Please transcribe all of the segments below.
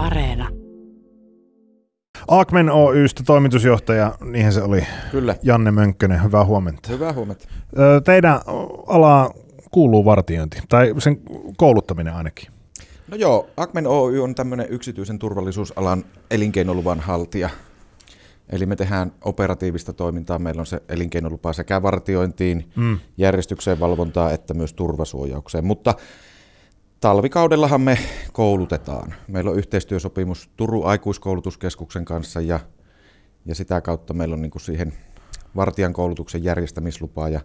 Areena. Akmen Oystä toimitusjohtaja, niinhän se oli. Kyllä. Janne Mönkkönen, hyvää huomenta. Hyvää huomenta. Teidän alaa kuuluu vartiointi, tai sen kouluttaminen ainakin. No joo, Akmen Oy on tämmöinen yksityisen turvallisuusalan elinkeinoluvan haltija. Eli me tehdään operatiivista toimintaa. Meillä on se elinkeinolupa sekä vartiointiin, mm. järjestykseen valvontaa että myös turvasuojaukseen. Mutta talvikaudellahan me koulutetaan. Meillä on yhteistyösopimus Turun aikuiskoulutuskeskuksen kanssa ja, ja sitä kautta meillä on niin kuin siihen vartijan koulutuksen järjestämislupaa ja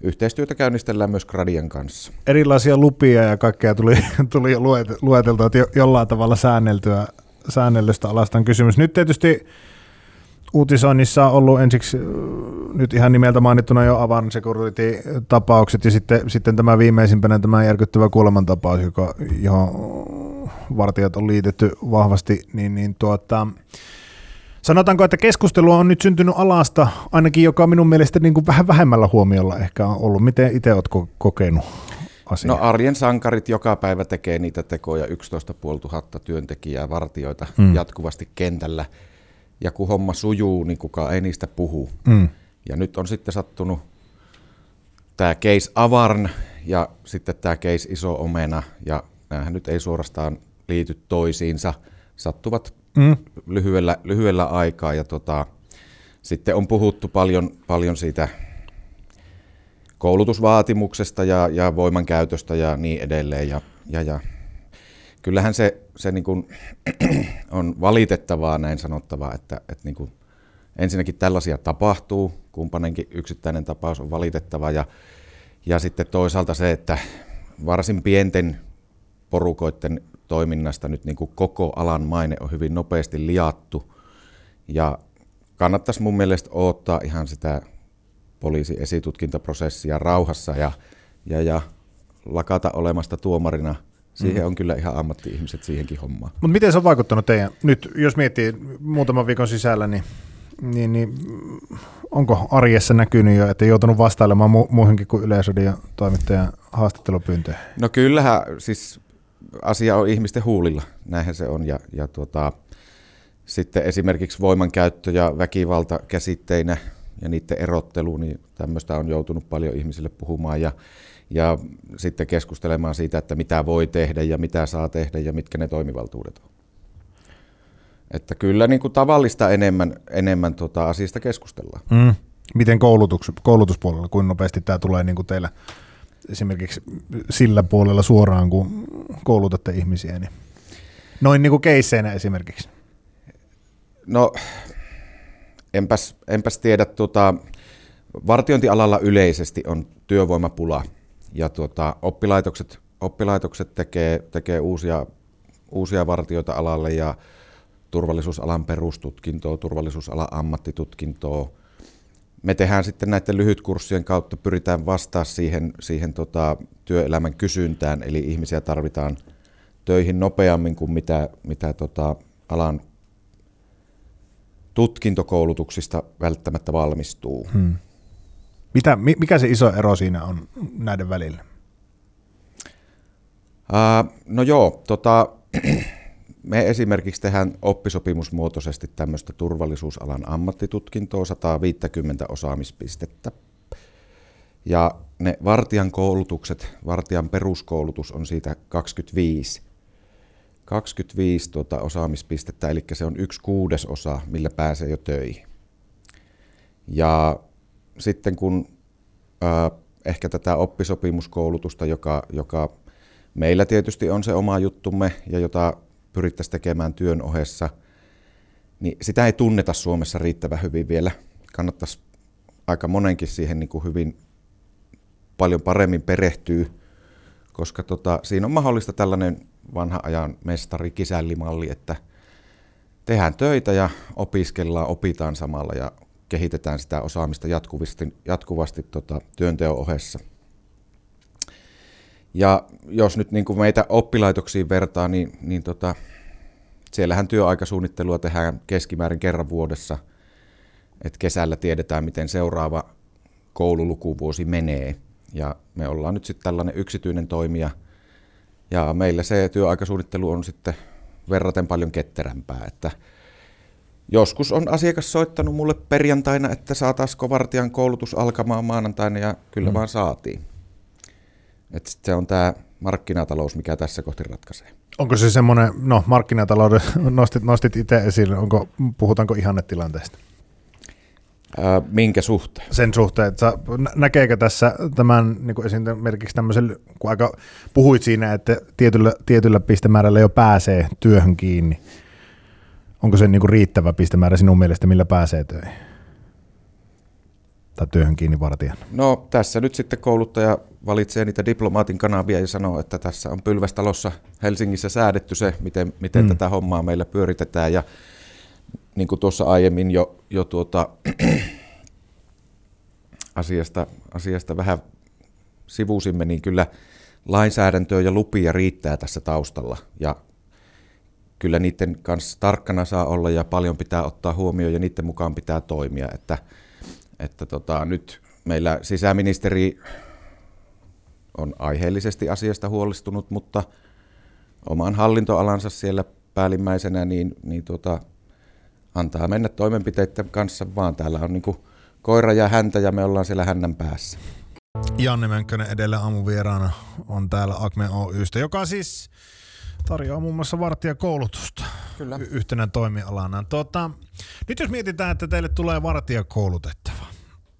yhteistyötä käynnistellään myös Gradian kanssa. Erilaisia lupia ja kaikkea tuli, tuli jo lueteltua, että jollain tavalla säänneltyä, säännellystä alasta on kysymys. Nyt tietysti uutisoinnissa on ollut ensiksi nyt ihan nimeltä mainittuna jo Avan Security-tapaukset ja sitten, sitten tämä viimeisimpänä tämä järkyttävä kuolemantapaus, joka, johon vartijat on liitetty vahvasti, niin, niin tuota, Sanotaanko, että keskustelu on nyt syntynyt alasta, ainakin joka minun mielestä niin kuin vähän vähemmällä huomiolla ehkä on ollut. Miten itse olet kokenut asiaa? No arjen sankarit joka päivä tekee niitä tekoja 11 500 työntekijää, vartioita mm. jatkuvasti kentällä. Ja kun homma sujuu, niin kukaan ei niistä puhu. Mm. Ja nyt on sitten sattunut tämä case Avarn ja sitten tämä case Iso Omena. Ja näähän nyt ei suorastaan liity toisiinsa. Sattuvat mm. lyhyellä, lyhyellä aikaa. Ja tota, sitten on puhuttu paljon, paljon siitä koulutusvaatimuksesta ja, ja voimankäytöstä ja niin edelleen. Ja, ja, ja kyllähän se, se niin kuin on valitettavaa näin sanottavaa, että, että niin kuin ensinnäkin tällaisia tapahtuu, kumpanenkin yksittäinen tapaus on valitettava ja, ja sitten toisaalta se, että varsin pienten porukoiden toiminnasta nyt niin kuin koko alan maine on hyvin nopeasti liattu ja kannattaisi mun mielestä odottaa ihan sitä poliisi esitutkintaprosessia rauhassa ja, ja, ja lakata olemasta tuomarina. Siihen mm. on kyllä ihan ammatti-ihmiset siihenkin hommaan. Mutta miten se on vaikuttanut teidän, nyt jos miettii muutaman viikon sisällä, niin, niin, niin onko arjessa näkynyt jo, että joutunut vastailemaan mu- muuhunkin kuin Yleisradion toimittajan haastattelupyyntöön? No kyllähän, siis asia on ihmisten huulilla, näinhän se on. Ja, ja tuota, sitten esimerkiksi voimankäyttö ja väkivalta käsitteinä ja niiden erottelu, niin tämmöistä on joutunut paljon ihmisille puhumaan ja, ja sitten keskustelemaan siitä, että mitä voi tehdä ja mitä saa tehdä ja mitkä ne toimivaltuudet on. Että kyllä niin kuin tavallista enemmän, enemmän tota asiasta keskustellaan. Mm. Miten koulutus, koulutuspuolella, kuinka nopeasti tämä tulee niin kuin teillä esimerkiksi sillä puolella suoraan, kun koulutatte ihmisiä? Niin noin niin kuin keisseinä esimerkiksi. No, enpäs, enpäs tiedä, tuota, vartiointialalla yleisesti on työvoimapula ja tuota, oppilaitokset, oppilaitokset tekee, tekee uusia, uusia vartioita alalle ja turvallisuusalan perustutkintoa, turvallisuusalan ammattitutkintoa. Me tehdään sitten näiden lyhytkurssien kautta, pyritään vastaamaan siihen, siihen tota, työelämän kysyntään, eli ihmisiä tarvitaan töihin nopeammin kuin mitä, mitä tota, alan tutkintokoulutuksista välttämättä valmistuu. Hmm. Mitä, mikä se iso ero siinä on näiden välillä? Uh, no joo, tota, me esimerkiksi tehdään oppisopimusmuotoisesti tämmöistä turvallisuusalan ammattitutkintoa, 150 osaamispistettä. Ja ne vartijan koulutukset, vartijan peruskoulutus on siitä 25 25 tuota osaamispistettä, eli se on yksi kuudesosa, millä pääsee jo töihin. Ja sitten kun äh, ehkä tätä oppisopimuskoulutusta, joka, joka meillä tietysti on se oma juttumme ja jota pyrittäisiin tekemään työn ohessa, niin sitä ei tunneta Suomessa riittävän hyvin vielä. Kannattaisi aika monenkin siihen niin kuin hyvin paljon paremmin perehtyä, koska tota, siinä on mahdollista tällainen vanha ajan mestari kisällimalli, että tehdään töitä ja opiskellaan, opitaan samalla ja kehitetään sitä osaamista jatkuvasti, jatkuvasti tota, työnteon ohessa. Ja jos nyt niin kuin meitä oppilaitoksiin vertaa, niin, niin tota, siellähän työaikasuunnittelua tehdään keskimäärin kerran vuodessa. Et kesällä tiedetään, miten seuraava koululukuvuosi menee. Ja me ollaan nyt sitten tällainen yksityinen toimija – ja meillä se työaikasuunnittelu on sitten verraten paljon ketterämpää, että joskus on asiakas soittanut mulle perjantaina, että saataisiko vartijan koulutus alkamaan maanantaina ja kyllä mm. vaan saatiin. Et sit se on tämä markkinatalous, mikä tässä kohti ratkaisee. Onko se semmoinen, no markkinatalouden nostit, nostit itse esille, onko, puhutaanko ihannetilanteesta? Ää, minkä suhteen? Sen suhteen, että sä, näkeekö tässä tämän niin kuin esimerkiksi tämmöisen, kun aika puhuit siinä, että tietyllä, tietyllä pistemäärällä jo pääsee työhön kiinni, onko se niin kuin riittävä pistemäärä sinun mielestä, millä pääsee töihin? Tai työhön kiinni vartijan? No tässä nyt sitten kouluttaja valitsee niitä diplomaatin kanavia ja sanoo, että tässä on Pylvästalossa Helsingissä säädetty se, miten, miten mm. tätä hommaa meillä pyöritetään. Ja niin kuin tuossa aiemmin jo, jo tuota, asiasta, asiasta vähän sivusimme, niin kyllä lainsäädäntöä ja lupia riittää tässä taustalla. Ja kyllä niiden kanssa tarkkana saa olla ja paljon pitää ottaa huomioon ja niiden mukaan pitää toimia. Että, että tota, nyt meillä sisäministeri on aiheellisesti asiasta huolestunut, mutta oman hallintoalansa siellä päällimmäisenä niin, niin tuota, antaa mennä toimenpiteiden kanssa, vaan täällä on niin koira ja häntä ja me ollaan siellä hännän päässä. Janne Mönkkönen edellä aamuvieraana on täällä Acme Oystä, joka siis tarjoaa muun muassa vartijakoulutusta Kyllä. Y- yhtenä toimialana. Tuota, nyt jos mietitään, että teille tulee vartijakoulutettava,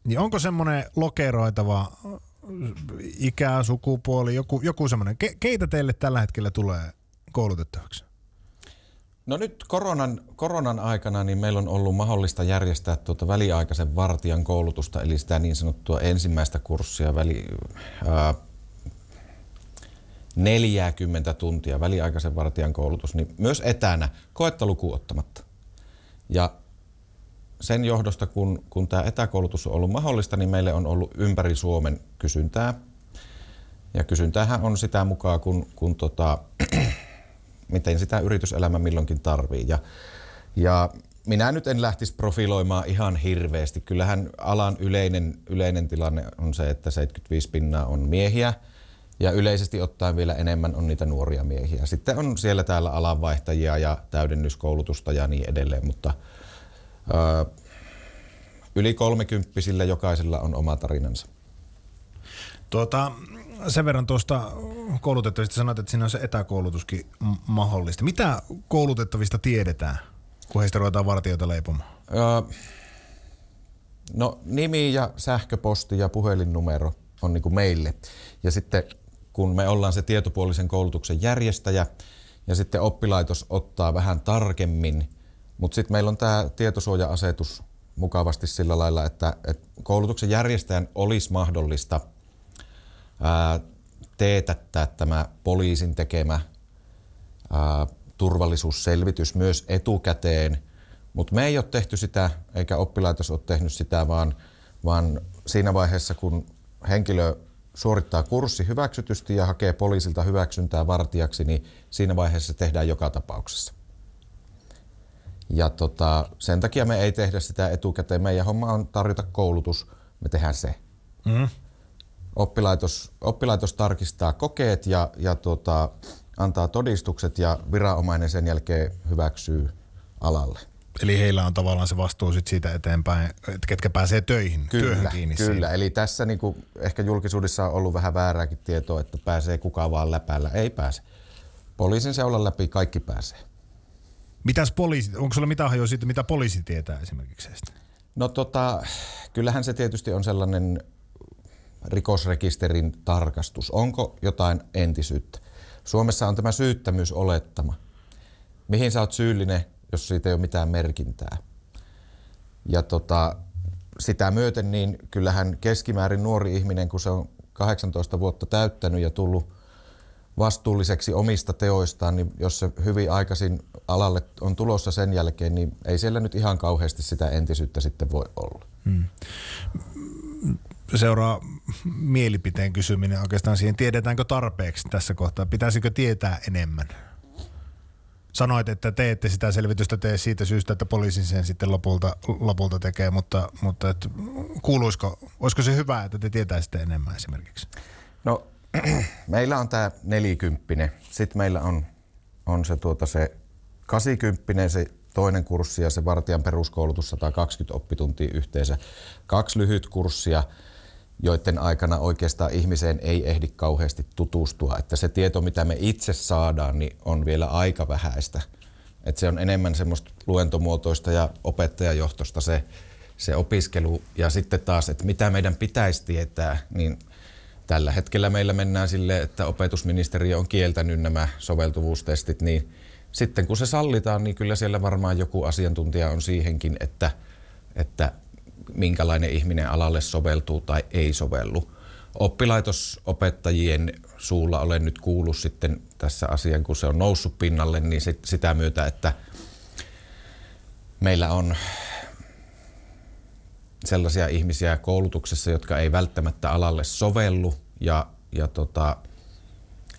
niin onko semmoinen lokeroitava ikä, sukupuoli, joku, joku semmoinen. Ke, keitä teille tällä hetkellä tulee koulutettavaksi? No nyt koronan, koronan aikana niin meillä on ollut mahdollista järjestää tuota väliaikaisen vartijan koulutusta, eli sitä niin sanottua ensimmäistä kurssia, väli, ää, 40 tuntia väliaikaisen vartijan koulutus, niin myös etänä, koetta lukuun ottamatta. Ja sen johdosta, kun, kun tämä etäkoulutus on ollut mahdollista, niin meille on ollut ympäri Suomen kysyntää. Ja kysyntäähän on sitä mukaan, kun, kun tota, miten sitä yrityselämä milloinkin tarvii. Ja, ja minä nyt en lähtisi profiloimaan ihan hirveästi. Kyllähän alan yleinen, yleinen tilanne on se, että 75 pinnaa on miehiä ja yleisesti ottaen vielä enemmän on niitä nuoria miehiä. Sitten on siellä täällä alanvaihtajia ja täydennyskoulutusta ja niin edelleen, mutta ö, yli kolmekymppisillä jokaisella on oma tarinansa. Tuota, sen verran tuosta koulutettavista sanoit, että siinä on se etäkoulutuskin mahdollista. Mitä koulutettavista tiedetään, kun heistä ruvetaan vartijoita leipomaan? Öö, no nimi ja sähköposti ja puhelinnumero on niin kuin meille. Ja sitten kun me ollaan se tietopuolisen koulutuksen järjestäjä ja sitten oppilaitos ottaa vähän tarkemmin, mutta sitten meillä on tämä tietosuoja-asetus mukavasti sillä lailla, että, että koulutuksen järjestäjän olisi mahdollista – ää, teetättää tämä poliisin tekemä ää, turvallisuusselvitys myös etukäteen, mutta me ei ole tehty sitä, eikä oppilaitos ole tehnyt sitä, vaan, vaan siinä vaiheessa, kun henkilö suorittaa kurssi hyväksytysti ja hakee poliisilta hyväksyntää vartijaksi, niin siinä vaiheessa se tehdään joka tapauksessa. Ja tota, sen takia me ei tehdä sitä etukäteen. Meidän homma on tarjota koulutus, me tehdään se. Mm oppilaitos, oppilaitos tarkistaa kokeet ja, ja tuota, antaa todistukset ja viranomainen sen jälkeen hyväksyy alalle. Eli heillä on tavallaan se vastuu sit siitä eteenpäin, että ketkä pääsee töihin, kyllä, työhön kiinni. Kyllä, siinä. eli tässä niinku, ehkä julkisuudessa on ollut vähän väärääkin tietoa, että pääsee kukaan vaan läpällä. Ei pääse. Poliisin seulon läpi kaikki pääsee. Mitäs poliisi, onko sulla mitään hajoa siitä, mitä poliisi tietää esimerkiksi? No tota, kyllähän se tietysti on sellainen rikosrekisterin tarkastus. Onko jotain entisyyttä? Suomessa on tämä syyttämyysolettama. Mihin sä oot syyllinen, jos siitä ei ole mitään merkintää? Ja tota, sitä myöten niin kyllähän keskimäärin nuori ihminen, kun se on 18 vuotta täyttänyt ja tullut vastuulliseksi omista teoistaan, niin jos se hyvin aikaisin alalle on tulossa sen jälkeen, niin ei siellä nyt ihan kauheasti sitä entisyyttä sitten voi olla. Hmm seuraa mielipiteen kysyminen oikeastaan siihen, tiedetäänkö tarpeeksi tässä kohtaa, pitäisikö tietää enemmän? Sanoit, että teette sitä selvitystä tee siitä syystä, että poliisin sen sitten lopulta, lopulta tekee, mutta, mutta et, kuuluisiko, olisiko se hyvä, että te tietäisitte enemmän esimerkiksi? No, meillä on tämä nelikymppinen. Sitten meillä on, on se, tuota se 80 se toinen kurssi ja se vartijan peruskoulutus 120 oppituntia yhteensä. Kaksi lyhyt kurssia, joiden aikana oikeastaan ihmiseen ei ehdi kauheasti tutustua. Että se tieto, mitä me itse saadaan, niin on vielä aika vähäistä. Että se on enemmän semmoista luentomuotoista ja opettajajohtosta se, se opiskelu. Ja sitten taas, että mitä meidän pitäisi tietää, niin tällä hetkellä meillä mennään sille, että opetusministeriö on kieltänyt nämä soveltuvuustestit, niin sitten kun se sallitaan, niin kyllä siellä varmaan joku asiantuntija on siihenkin, että, että minkälainen ihminen alalle soveltuu tai ei sovellu. Oppilaitosopettajien suulla olen nyt kuullut sitten tässä asian, kun se on noussut pinnalle, niin sit, sitä myötä, että meillä on sellaisia ihmisiä koulutuksessa, jotka ei välttämättä alalle sovellu ja, ja tota,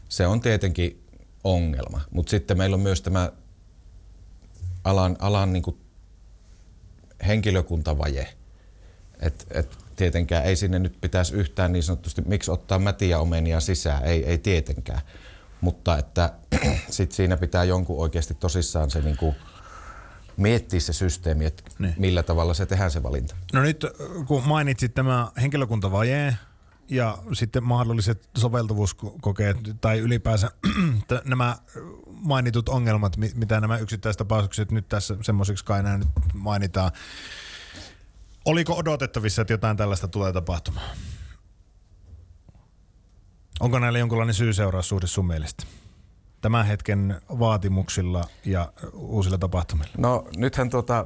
se on tietenkin ongelma. Mutta sitten meillä on myös tämä alan, alan niin henkilökuntavaje. Et, et tietenkään ei sinne nyt pitäisi yhtään niin sanotusti, miksi ottaa mätiä omenia sisään, ei, ei tietenkään. Mutta että sit siinä pitää jonkun oikeasti tosissaan se niin kuin miettiä se systeemi, että niin. millä tavalla se tehdään se valinta. No nyt kun mainitsit tämä henkilökuntavaje, ja sitten mahdolliset soveltuvuuskokeet tai ylipäänsä nämä mainitut ongelmat, mitä nämä yksittäistapaukset nyt tässä semmoisiksi kai nämä nyt mainitaan. Oliko odotettavissa, että jotain tällaista tulee tapahtumaan? Onko näillä jonkinlainen syy-seuraussuhde sun mielestä? Tämän hetken vaatimuksilla ja uusilla tapahtumilla? No nythän tuota,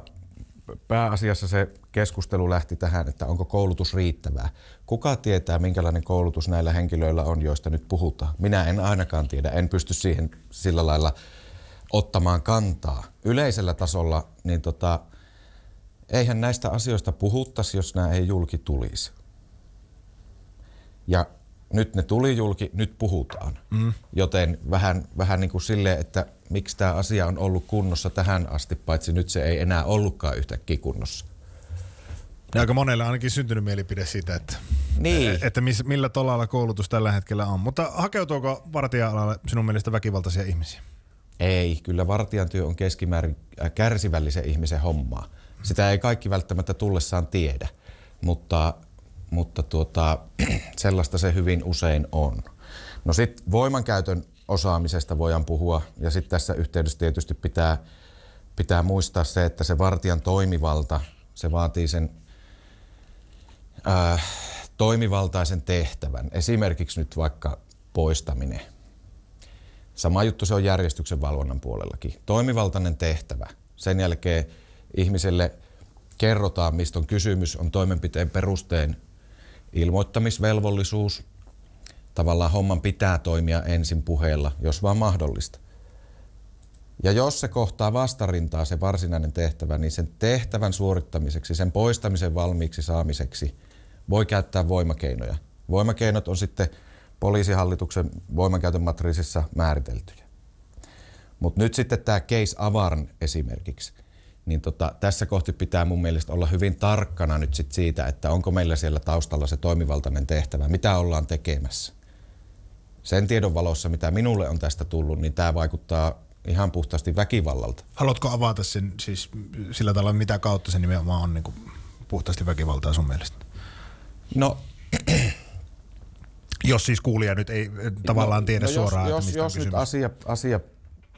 pääasiassa se keskustelu lähti tähän, että onko koulutus riittävää. Kuka tietää, minkälainen koulutus näillä henkilöillä on, joista nyt puhutaan? Minä en ainakaan tiedä, en pysty siihen sillä lailla ottamaan kantaa. Yleisellä tasolla, niin tota, eihän näistä asioista puhuttaisi, jos nämä ei julki tulisi. Ja nyt ne tuli julki, nyt puhutaan. Mm. Joten vähän, vähän niin kuin silleen, että miksi tämä asia on ollut kunnossa tähän asti, paitsi nyt se ei enää ollutkaan yhtäkkiä kunnossa. Ja aika monelle ainakin syntynyt mielipide siitä, että, niin. että miss, millä tolalla koulutus tällä hetkellä on. Mutta hakeutuuko vartija-alalle sinun mielestä väkivaltaisia ihmisiä? Ei, kyllä vartijan työ on keskimäärin äh, kärsivällisen ihmisen hommaa. Sitä ei kaikki välttämättä tullessaan tiedä, mutta, mutta tuota, sellaista se hyvin usein on. No sitten voimankäytön osaamisesta voidaan puhua ja sitten tässä yhteydessä tietysti pitää, pitää muistaa se, että se vartijan toimivalta, se vaatii sen äh, toimivaltaisen tehtävän. Esimerkiksi nyt vaikka poistaminen. Sama juttu se on järjestyksen valvonnan puolellakin. Toimivaltainen tehtävä. Sen jälkeen ihmiselle kerrotaan, mistä on kysymys, on toimenpiteen perusteen ilmoittamisvelvollisuus. Tavallaan homman pitää toimia ensin puheella, jos vaan mahdollista. Ja jos se kohtaa vastarintaa se varsinainen tehtävä, niin sen tehtävän suorittamiseksi, sen poistamisen valmiiksi saamiseksi voi käyttää voimakeinoja. Voimakeinot on sitten poliisihallituksen voimankäytön matriisissa määriteltyjä. Mutta nyt sitten tämä case Avarn esimerkiksi – niin tota, tässä kohti pitää mun mielestä olla hyvin tarkkana nyt sit siitä, että onko meillä siellä taustalla se toimivaltainen tehtävä, mitä ollaan tekemässä. Sen tiedon valossa, mitä minulle on tästä tullut, niin tämä vaikuttaa ihan puhtaasti väkivallalta. Haluatko avata sen siis sillä tavalla, mitä kautta se nimenomaan on niin kuin puhtaasti väkivaltaa sun mielestä? No, jos siis kuulija nyt ei tavallaan no, tiedä no, suoraan, jos, että jos, jos nyt asia, asia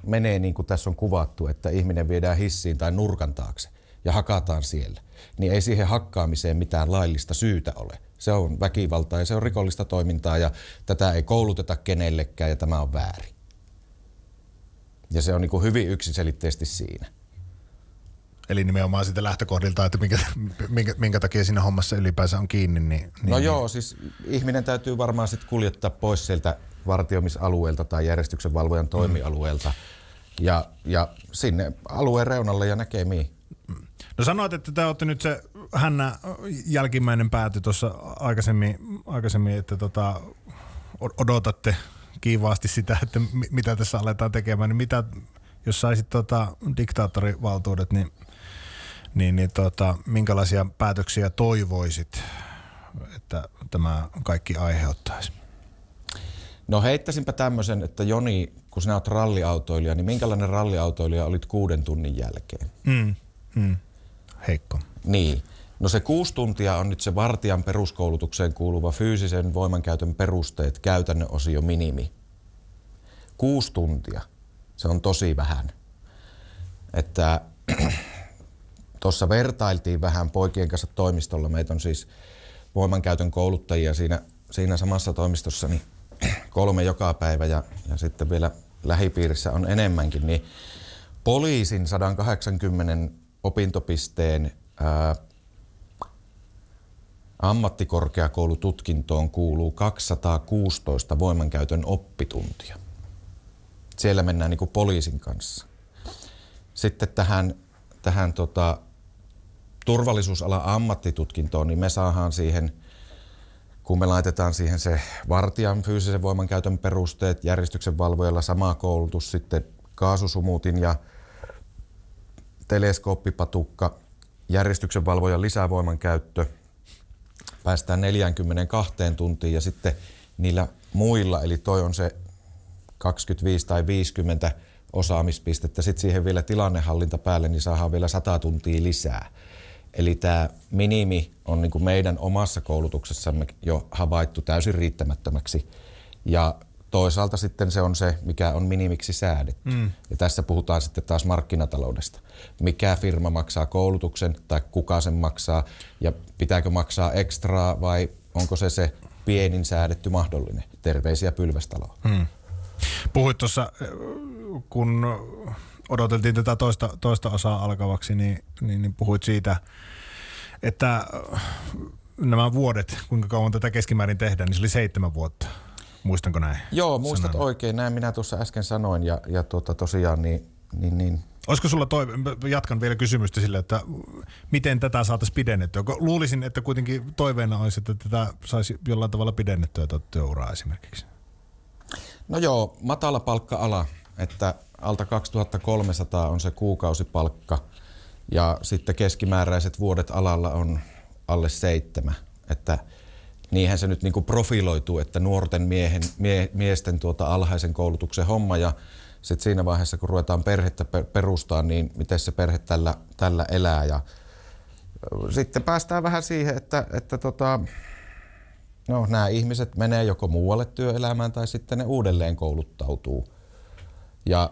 menee niin kuin tässä on kuvattu, että ihminen viedään hissiin tai nurkan taakse ja hakataan siellä, niin ei siihen hakkaamiseen mitään laillista syytä ole. Se on väkivaltaa ja se on rikollista toimintaa ja tätä ei kouluteta kenellekään ja tämä on väärin. Ja se on niin kuin hyvin yksiselitteisesti siinä. Eli nimenomaan siitä lähtökohdilta, että minkä, minkä, minkä takia siinä hommassa ylipäänsä on kiinni. Niin, niin, no niin. joo, siis ihminen täytyy varmaan sitten kuljettaa pois sieltä vartioimisalueelta tai järjestyksen valvojan toimialueelta ja, ja sinne alueen reunalle ja näkemiin. No sanoit, että te olette nyt se Hännä jälkimmäinen pääty tuossa aikaisemmin, aikaisemmin, että tota, odotatte kiivaasti sitä, että mitä tässä aletaan tekemään, niin mitä, jos saisit tota, diktaattorivaltuudet, niin, niin, niin tota, minkälaisia päätöksiä toivoisit, että tämä kaikki aiheuttaisi? No heittäisinpä tämmöisen, että Joni kun sinä olet ralliautoilija, niin minkälainen ralliautoilija olit kuuden tunnin jälkeen? Mm, mm. Heikko. Niin. No se kuusi tuntia on nyt se vartijan peruskoulutukseen kuuluva fyysisen voimankäytön perusteet, käytännön osio minimi. Kuusi tuntia. Se on tosi vähän. Että tuossa vertailtiin vähän poikien kanssa toimistolla. Meitä on siis voimankäytön kouluttajia siinä, siinä samassa toimistossa niin kolme joka päivä ja, ja sitten vielä lähipiirissä on enemmänkin. Niin poliisin 180 opintopisteen ää, ammattikorkeakoulututkintoon kuuluu 216 voimankäytön oppituntia. Siellä mennään niin kuin poliisin kanssa. Sitten tähän, tähän tota, turvallisuusalan ammattitutkintoon, niin me saadaan siihen, kun me laitetaan siihen se vartijan fyysisen voimankäytön perusteet, järjestyksen valvojalla sama koulutus, sitten kaasusumutin ja teleskooppipatukka, järjestyksen valvojan lisävoiman käyttö, päästään 42 tuntiin ja sitten niillä muilla, eli toi on se 25 tai 50 osaamispistettä, sitten siihen vielä tilannehallinta päälle, niin saadaan vielä 100 tuntia lisää. Eli tämä minimi on niin kuin meidän omassa koulutuksessamme jo havaittu täysin riittämättömäksi. Ja toisaalta sitten se on se, mikä on minimiksi säädetty. Mm. Ja tässä puhutaan sitten taas markkinataloudesta. Mikä firma maksaa koulutuksen tai kuka sen maksaa ja pitääkö maksaa ekstraa vai onko se se pienin säädetty mahdollinen. Terveisiä Pylvästaloa. Mm. Puhuit tuossa, kun odoteltiin tätä toista, toista osaa alkavaksi, niin, niin, niin puhuit siitä, että nämä vuodet, kuinka kauan tätä keskimäärin tehdään, niin se oli seitsemän vuotta. Muistanko näin? Joo, muistat sanan? oikein. Näin minä tuossa äsken sanoin ja, ja tuota, tosiaan niin, niin, niin Olisiko sulla toive, jatkan vielä kysymystä sille, että miten tätä saataisiin pidennettyä? Luulisin, että kuitenkin toiveena olisi, että tätä saisi jollain tavalla pidennettyä tuota työuraa esimerkiksi. No joo, matala palkka-ala, että alta 2300 on se kuukausipalkka ja sitten keskimääräiset vuodet alalla on alle seitsemän. Että niinhän se nyt niin kuin profiloituu, että nuorten miehen, mie, miesten tuota alhaisen koulutuksen homma ja sitten siinä vaiheessa, kun ruvetaan perhettä perustaa, niin miten se perhe tällä, tällä elää. Ja sitten päästään vähän siihen, että, että tota, no, nämä ihmiset menee joko muualle työelämään tai sitten ne uudelleen kouluttautuu. Ja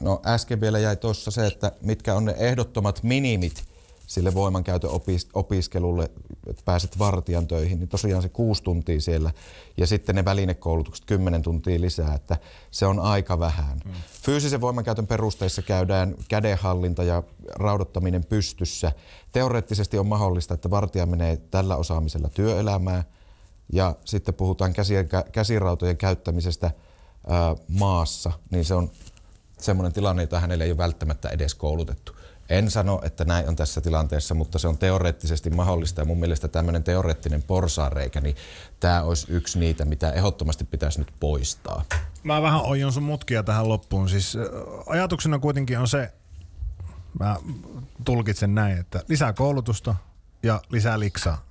no, äsken vielä jäi tuossa se, että mitkä on ne ehdottomat minimit – sille voimankäytön opis, opiskelulle, että pääset vartijan töihin, niin tosiaan se kuusi tuntia siellä ja sitten ne välinekoulutukset kymmenen tuntia lisää, että se on aika vähän. Mm. Fyysisen voimankäytön perusteissa käydään kädenhallinta ja raudottaminen pystyssä. Teoreettisesti on mahdollista, että vartija menee tällä osaamisella työelämään ja sitten puhutaan käsirautojen käyttämisestä ää, maassa, niin se on semmoinen tilanne, jota hänelle ei ole välttämättä edes koulutettu. En sano, että näin on tässä tilanteessa, mutta se on teoreettisesti mahdollista ja mun mielestä tämmöinen teoreettinen porsaareikä, niin tämä olisi yksi niitä, mitä ehdottomasti pitäisi nyt poistaa. Mä vähän ojon sun mutkia tähän loppuun. Siis ajatuksena kuitenkin on se, mä tulkitsen näin, että lisää koulutusta ja lisää liksaa.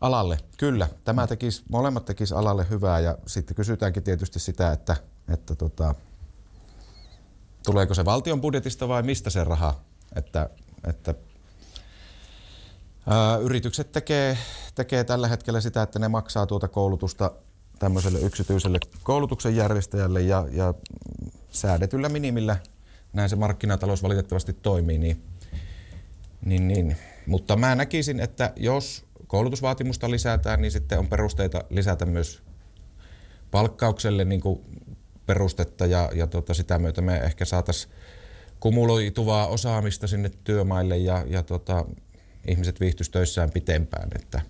Alalle, kyllä. Tämä tekisi, molemmat tekisi alalle hyvää ja sitten kysytäänkin tietysti sitä, että, että tota, tuleeko se valtion budjetista vai mistä se raha? Että, että ää, yritykset tekee, tekee tällä hetkellä sitä, että ne maksaa tuota koulutusta tämmöiselle yksityiselle koulutuksen järjestäjälle ja, ja säädetyllä minimillä, näin se markkinatalous valitettavasti toimii, niin, niin, niin. mutta mä näkisin, että jos koulutusvaatimusta lisätään, niin sitten on perusteita lisätä myös palkkaukselle niin kuin perustetta ja, ja tota, sitä myötä me ehkä saataisiin kumuloituvaa osaamista sinne työmaille ja, ja tota, ihmiset viihtyisivät töissään pitempään. Että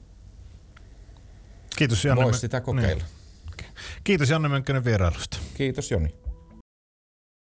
Kiitos Janne. Voisi sitä kokeilla. Niin. Kiitos Janne Mönkkönen vierailusta. Kiitos Joni.